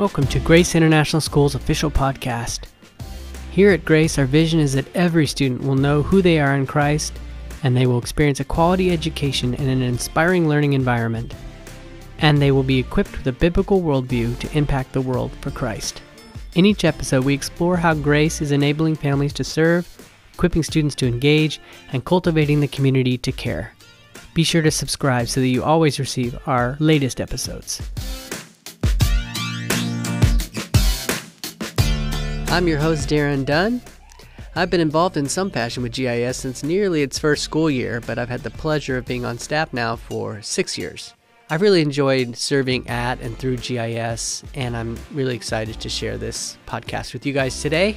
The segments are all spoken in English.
Welcome to Grace International School's official podcast. Here at Grace, our vision is that every student will know who they are in Christ and they will experience a quality education in an inspiring learning environment. And they will be equipped with a biblical worldview to impact the world for Christ. In each episode, we explore how Grace is enabling families to serve, equipping students to engage, and cultivating the community to care. Be sure to subscribe so that you always receive our latest episodes. I'm your host, Darren Dunn. I've been involved in some fashion with GIS since nearly its first school year, but I've had the pleasure of being on staff now for six years. I've really enjoyed serving at and through GIS, and I'm really excited to share this podcast with you guys today.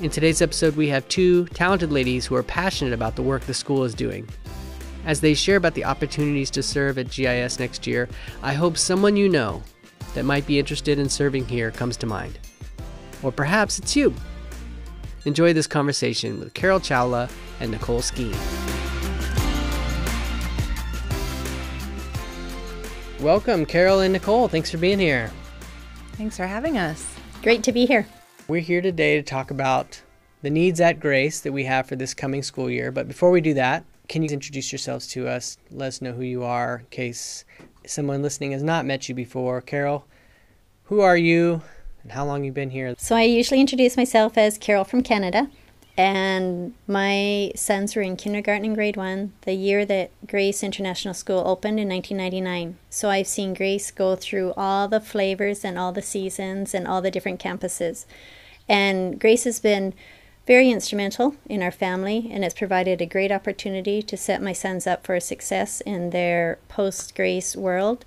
In today's episode, we have two talented ladies who are passionate about the work the school is doing. As they share about the opportunities to serve at GIS next year, I hope someone you know that might be interested in serving here comes to mind. Or perhaps it's you. Enjoy this conversation with Carol Chawla and Nicole Skeen. Welcome, Carol and Nicole. Thanks for being here. Thanks for having us. Great to be here. We're here today to talk about the needs at Grace that we have for this coming school year. But before we do that, can you introduce yourselves to us? Let us know who you are in case someone listening has not met you before. Carol, who are you and how long you've been here? So I usually introduce myself as Carol from Canada. And my sons were in kindergarten and grade one the year that Grace International School opened in 1999. So I've seen Grace go through all the flavors and all the seasons and all the different campuses. And Grace has been very instrumental in our family and it's provided a great opportunity to set my sons up for success in their post Grace world.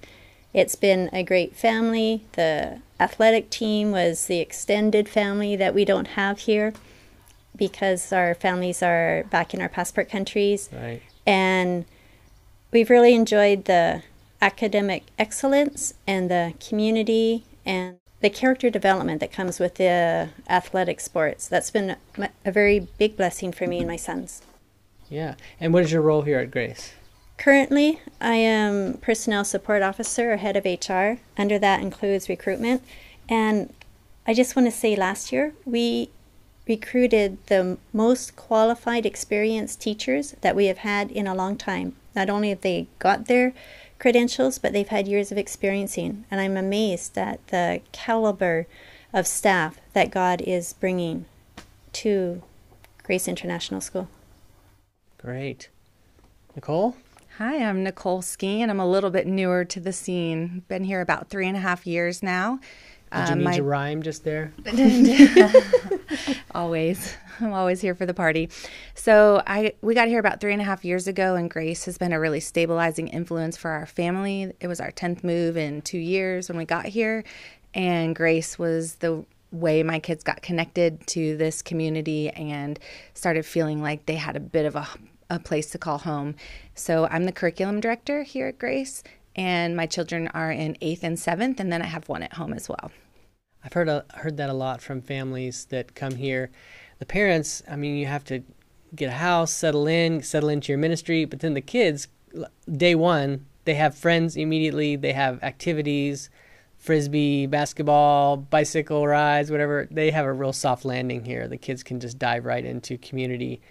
It's been a great family. The athletic team was the extended family that we don't have here because our families are back in our passport countries. Right. And we've really enjoyed the academic excellence and the community and the character development that comes with the athletic sports. That's been a very big blessing for me and my sons. Yeah. And what is your role here at Grace? Currently, I am personnel support officer or head of HR. Under that includes recruitment. And I just want to say last year we recruited the most qualified, experienced teachers that we have had in a long time. Not only have they got their credentials, but they've had years of experiencing. And I'm amazed at the caliber of staff that God is bringing to Grace International School. Great. Nicole? Hi, I'm Nicole Skeen. I'm a little bit newer to the scene. Been here about three and a half years now. Did you Um, need my- to rhyme just there? always i'm always here for the party so i we got here about three and a half years ago and grace has been a really stabilizing influence for our family it was our 10th move in two years when we got here and grace was the way my kids got connected to this community and started feeling like they had a bit of a, a place to call home so i'm the curriculum director here at grace and my children are in eighth and seventh and then i have one at home as well I've heard a, heard that a lot from families that come here. The parents, I mean, you have to get a house, settle in, settle into your ministry, but then the kids, day one, they have friends immediately. They have activities, frisbee, basketball, bicycle rides, whatever. They have a real soft landing here. The kids can just dive right into community,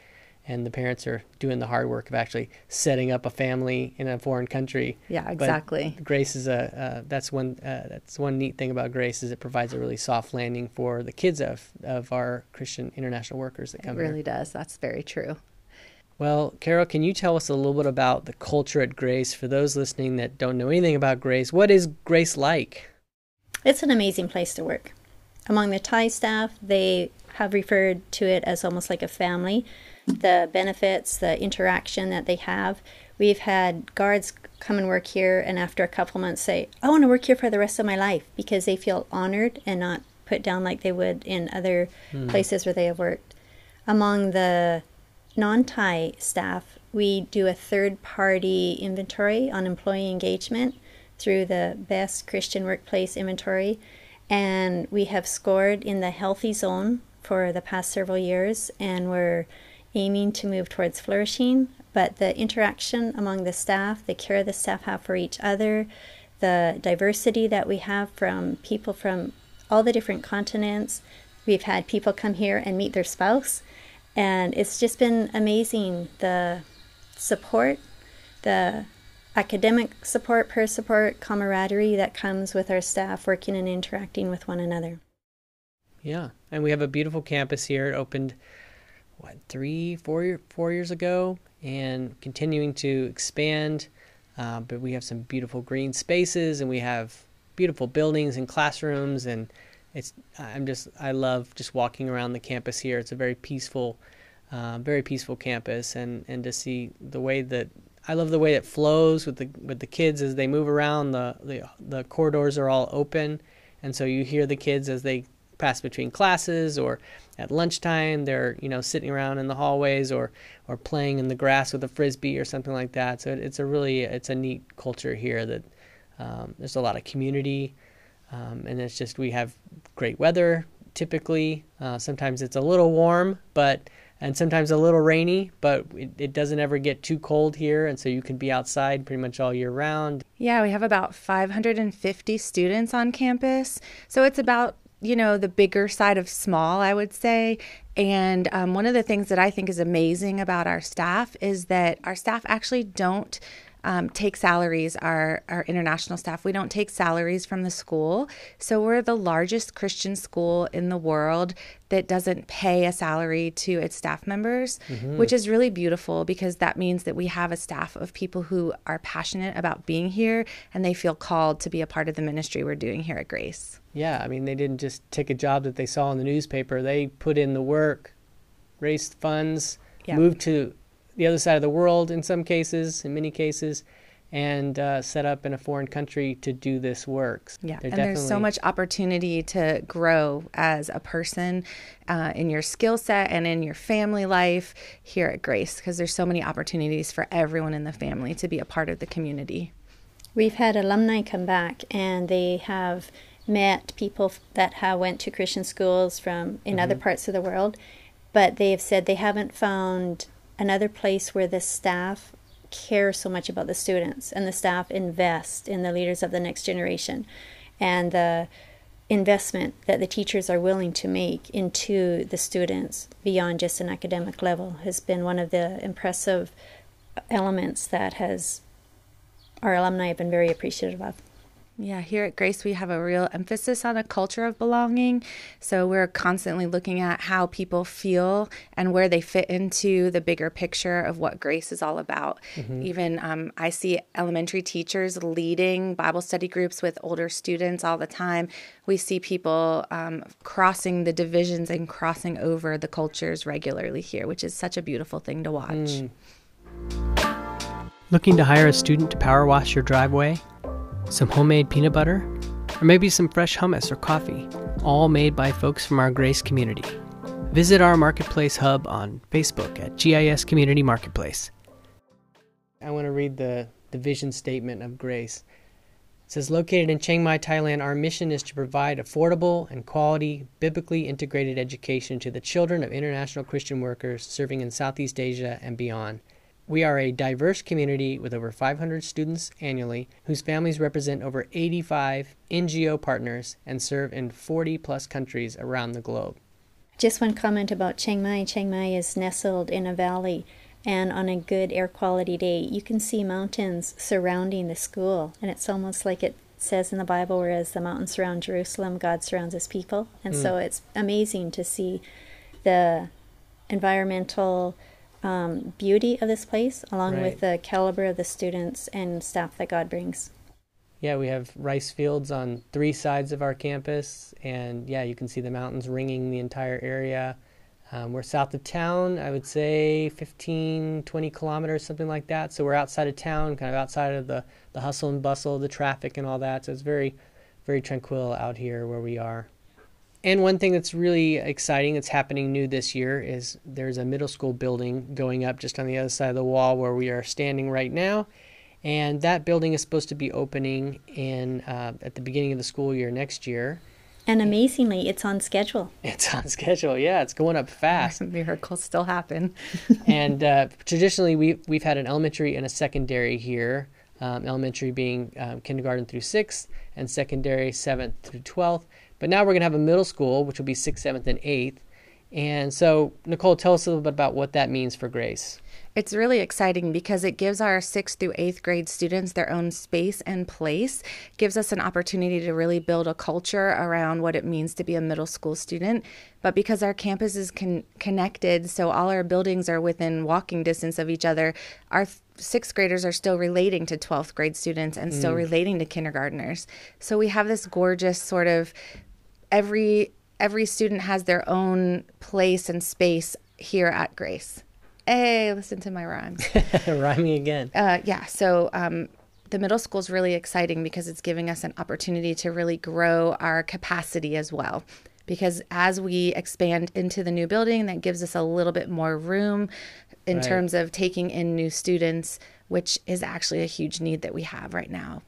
and the parents are doing the hard work of actually setting up a family in a foreign country. yeah But exactly Grace is a uh, that's one uh, that's one neat thing about Grace is it provides a really soft landing for the kids of of our Christian international workers that come. it really here. does that's very true Well, Carol, can you tell us a little bit about the culture at Grace for those listening that don't know anything about Grace? What is Grace like? It's an amazing place to work. Among the Thai staff, they have referred to it as almost like a family. The benefits, the interaction that they have. We've had guards come and work here, and after a couple months, say, I want to work here for the rest of my life because they feel honored and not put down like they would in other hmm. places where they have worked. Among the non Thai staff, we do a third party inventory on employee engagement through the Best Christian Workplace Inventory. And we have scored in the healthy zone for the past several years, and we're aiming to move towards flourishing. But the interaction among the staff, the care the staff have for each other, the diversity that we have from people from all the different continents. We've had people come here and meet their spouse, and it's just been amazing the support, the academic support, peer support, camaraderie that comes with our staff working and interacting with one another. Yeah, and we have a beautiful campus here. It opened what three, four, four years ago, and continuing to expand. Uh, but we have some beautiful green spaces, and we have beautiful buildings and classrooms, and it's. I'm just. I love just walking around the campus here. It's a very peaceful, uh, very peaceful campus, and and to see the way that I love the way it flows with the with the kids as they move around. The the the corridors are all open, and so you hear the kids as they pass between classes or at lunchtime they're you know sitting around in the hallways or or playing in the grass with a frisbee or something like that. So it's a really it's a neat culture here that um, there's a lot of community um, and it's just we have great weather typically. Uh, sometimes it's a little warm but and sometimes a little rainy, but it, it, doesn't ever get too cold here, and so you can be outside pretty much all year round. Yeah, we have about 550 students on campus, so it's about you know, the bigger side of small, I would say. And um, one of the things that I think is amazing about our staff is that our staff actually don't um, take salaries, our, our international staff. We don't take salaries from the school. So we're the largest Christian school in the world that doesn't pay a salary to its staff members, mm-hmm. which is really beautiful because that means that we have a staff of people who are passionate about being here and they feel called to be a part of the ministry we're doing here at Grace. Yeah, I mean, they didn't just take a job that they saw in the newspaper. They put in the work, raised funds, moved to the other side of the world in some cases, in many cases, and uh, set up in a foreign country to do this work. Yeah, They're and there's so much opportunity to grow as a person uh, in your skill set and in your family life here at Grace because there's so many opportunities for everyone in the family to be a part of the community. We've had alumni come back and they have met people that have went to Christian schools from in mm-hmm. other parts of the world, but they have said they haven't found another place where the staff care so much about the students and the staff invest in the leaders of the next generation and the investment that the teachers are willing to make into the students beyond just an academic level has been one of the impressive elements that has our alumni have been very appreciative of. Yeah, here at Grace, we have a real emphasis on a culture of belonging. So we're constantly looking at how people feel and where they fit into the bigger picture of what Grace is all about. Mm-hmm. Even um, I see elementary teachers leading Bible study groups with older students all the time. We see people um, crossing the divisions and crossing over the cultures regularly here, which is such a beautiful thing to watch. Mm. Looking to hire a student to power wash your driveway? Some homemade peanut butter, or maybe some fresh hummus or coffee, all made by folks from our Grace community. Visit our marketplace hub on Facebook at GIS Community Marketplace. I want to read the, the vision statement of Grace. It says, located in Chiang Mai, Thailand, our mission is to provide affordable and quality, biblically integrated education to the children of international Christian workers serving in Southeast Asia and beyond. We are a diverse community with over 500 students annually, whose families represent over 85 NGO partners and serve in 40 plus countries around the globe. Just one comment about Chiang Mai. Chiang Mai is nestled in a valley, and on a good air quality day, you can see mountains surrounding the school, and it's almost like it says in the Bible, whereas the mountains surround Jerusalem, God surrounds his people. And mm. so it's amazing to see the environmental um, beauty of this place, along right. with the caliber of the students and staff that God brings. Yeah, we have rice fields on three sides of our campus, and yeah, you can see the mountains ringing the entire area. Um, we're south of town, I would say 15, 20 kilometers, something like that. So we're outside of town, kind of outside of the, the hustle and bustle, the traffic, and all that. So it's very, very tranquil out here where we are. And one thing that's really exciting that's happening new this year is there's a middle school building going up just on the other side of the wall where we are standing right now. And that building is supposed to be opening in uh, at the beginning of the school year next year. And amazingly, it's on schedule. It's on schedule. Yeah, it's going up fast. Miracles still happen. and uh, traditionally, we we've had an elementary and a secondary here. Um, elementary being um, kindergarten through sixth, and secondary seventh through twelfth. But now we're going to have a middle school, which will be 6th, 7th, and 8th. And so, Nicole, tell us a little bit about what that means for Grace. It's really exciting because it gives our sixth through eighth grade students their own space and place, gives us an opportunity to really build a culture around what it means to be a middle school student. But because our campus is con- connected, so all our buildings are within walking distance of each other, our sixth graders are still relating to 12th grade students and mm. still relating to kindergarteners. So we have this gorgeous sort of every every student has their own place and space here at Grace hey, listen to my rhymes. Rhyming again. Uh, yeah. So um, the middle school is really exciting because it's giving us an opportunity to really grow our capacity as well. Because as we expand into the new building, that gives us a little bit more room in right. terms of taking in new students, which is actually a huge need that we have right now.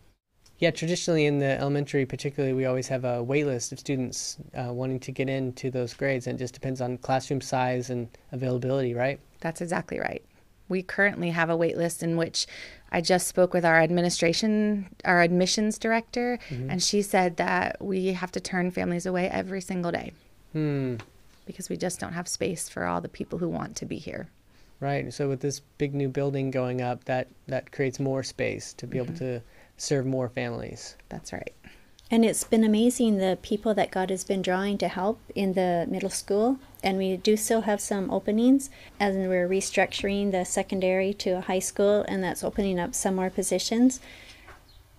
Yeah, traditionally in the elementary, particularly, we always have a wait list of students uh, wanting to get into those grades, and it just depends on classroom size and availability, right? That's exactly right. We currently have a wait list in which I just spoke with our administration, our admissions director, mm-hmm. and she said that we have to turn families away every single day. Hmm. Because we just don't have space for all the people who want to be here. Right. So with this big new building going up, that that creates more space to be mm-hmm. able to serve more families. That's right. And it's been amazing the people that God has been drawing to help in the middle school. And we do still have some openings, as we're restructuring the secondary to a high school, and that's opening up some more positions.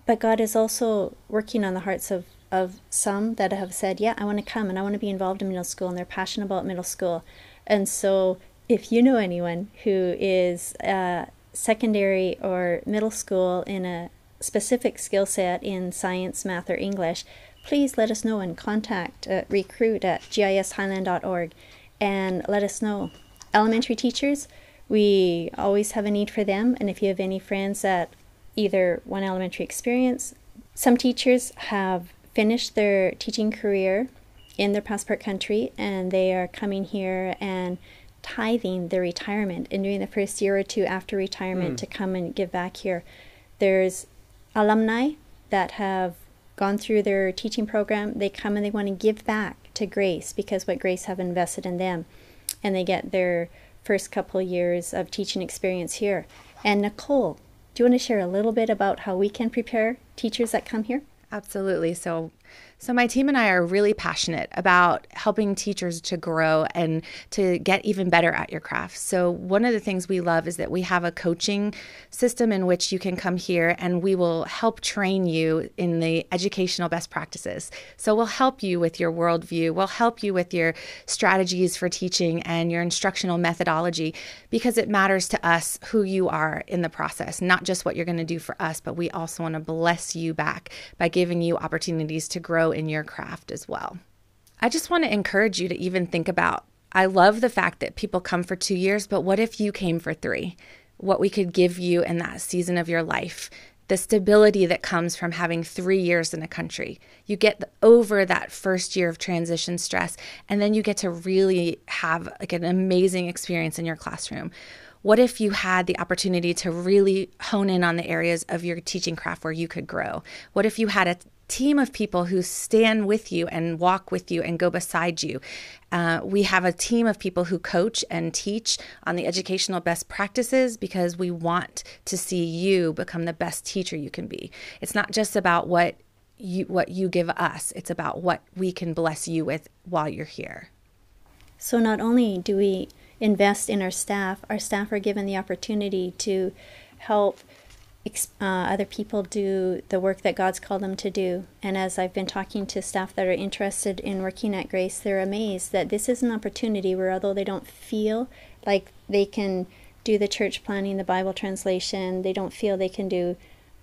But God is also working on the hearts of, of some that have said, Yeah, I want to come and I want to be involved in middle school, and they're passionate about middle school. And so, if you know anyone who is uh, secondary or middle school in a specific skill set in science, math, or English, please let us know and contact uh, recruit at gisthailand.org and let us know. Elementary teachers, we always have a need for them. And if you have any friends that either one elementary experience, some teachers have finished their teaching career in their passport country and they are coming here and tithing their retirement and doing the first year or two after retirement mm. to come and give back here. There's alumni that have gone through their teaching program, they come and they want to give back to Grace because what Grace have invested in them. And they get their first couple years of teaching experience here. And Nicole, do you want to share a little bit about how we can prepare teachers that come here? Absolutely. So, so, my team and I are really passionate about helping teachers to grow and to get even better at your craft. So, one of the things we love is that we have a coaching system in which you can come here and we will help train you in the educational best practices. So, we'll help you with your worldview, we'll help you with your strategies for teaching and your instructional methodology because it matters to us who you are in the process, not just what you're going to do for us, but we also want to bless you back by giving you opportunities to grow in your craft as well. I just want to encourage you to even think about I love the fact that people come for two years, but what if you came for three? What we could give you in that season of your life, the stability that comes from having three years in a country. You get over that first year of transition stress, and then you get to really have like an amazing experience in your classroom. What if you had the opportunity to really hone in on the areas of your teaching craft where you could grow? What if you had a team of people who stand with you and walk with you and go beside you. Uh, we have a team of people who coach and teach on the educational best practices because we want to see you become the best teacher you can be. It's not just about what you what you give us; it's about what we can bless you with while you're here. So not only do we invest in our staff, our staff are given the opportunity to help uh, other people do the work that God's called them to do. And as I've been talking to staff that are interested in working at Grace, they're amazed that this is an opportunity where, although they don't feel like they can do the church planting, the Bible translation, they don't feel they can do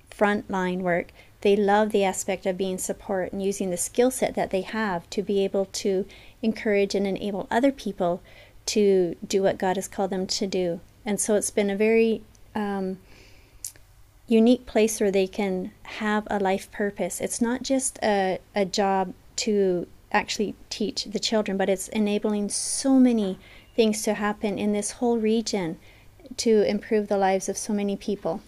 frontline work, they love the aspect of being support and using the skill set that they have to be able to encourage and enable other people to do what God has called them to do. And so it's been a very um, unique place where they can have a life purpose. It's not just a, a job to actually teach the children, but it's enabling so many things to happen in this whole region to improve the lives of so many people.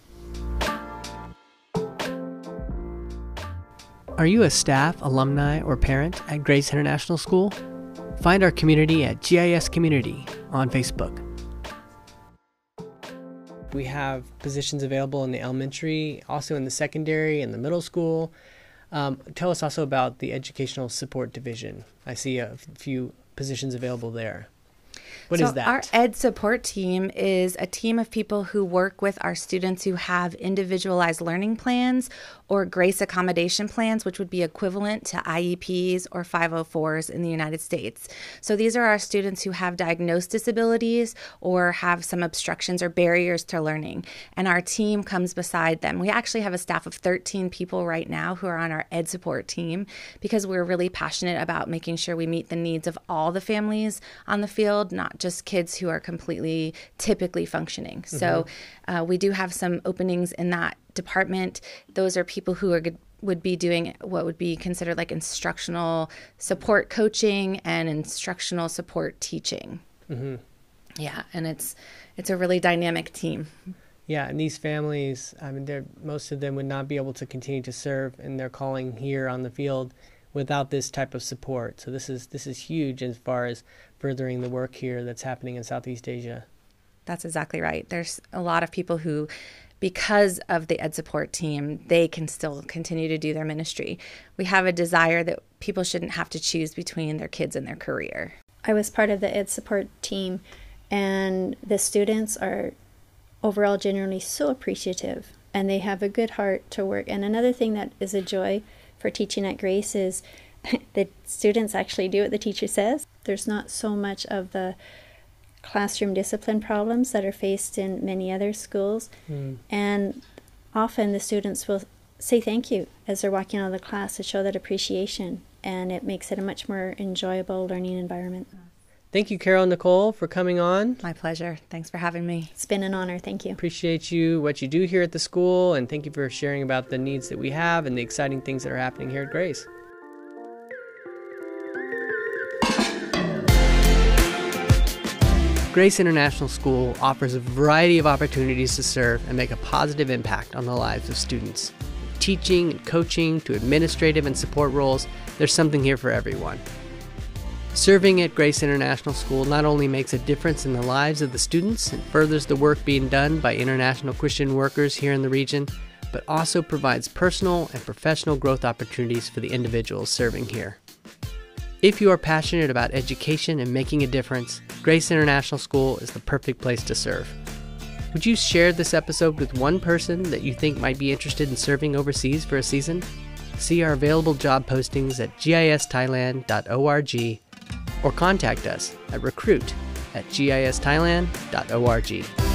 Are you a staff, alumni, or parent at Grace International School? Find our community at GIS Community on Facebook. We have positions available in the elementary, also in the secondary and the middle school. Um, tell us also about the Educational Support Division. I see a few positions available there. What so is that? Our Ed support team is a team of people who work with our students who have individualized learning plans or GRACE accommodation plans, which would be equivalent to IEPs or 504s in the United States. So these are our students who have diagnosed disabilities or have some obstructions or barriers to learning. And our team comes beside them. We actually have a staff of 13 people right now who are on our Ed support team because we're really passionate about making sure we meet the needs of all the families on the field, not just kids who are completely typically functioning. Mm-hmm. So uh, we do have some openings in that department. Those are people who are good, would be doing what would be considered like instructional support coaching and instructional support teaching. Mm-hmm. Yeah, and it's it's a really dynamic team. Yeah, and these families, I mean, they're most of them would not be able to continue to serve in their calling here on the field without this type of support. So this is this is huge as far as furthering the work here that's happening in Southeast Asia. That's exactly right. There's a lot of people who because of the ed support team, they can still continue to do their ministry. We have a desire that people shouldn't have to choose between their kids and their career. I was part of the ed support team, and the students are overall generally so appreciative and they have a good heart to work. And another thing that is a joy for teaching at Grace is the students actually do what the teacher says. There's not so much of the classroom discipline problems that are faced in many other schools. Mm. And often the students will say thank you as they're walking out of the class to show that appreciation, and it makes it a much more enjoyable learning environment. Thank you, Carol Nicole, for coming on. My pleasure. Thanks for having me. It's been an honor. Thank you. Appreciate you, what you do here at the school, and thank you for sharing about the needs that we have and the exciting things that are happening here at Grace. Grace International School offers a variety of opportunities to serve and make a positive impact on the lives of students. Teaching and coaching to administrative and support roles, there's something here for everyone. Serving at Grace International School not only makes a difference in the lives of the students and furthers the work being done by international Christian workers here in the region, but also provides personal and professional growth opportunities for the individuals serving here. If you are passionate about education and making a difference, Grace International School is the perfect place to serve. Would you share this episode with one person that you think might be interested in serving overseas for a season? See our available job postings at gisthailand.org or contact us at recruit at gisthailand.org.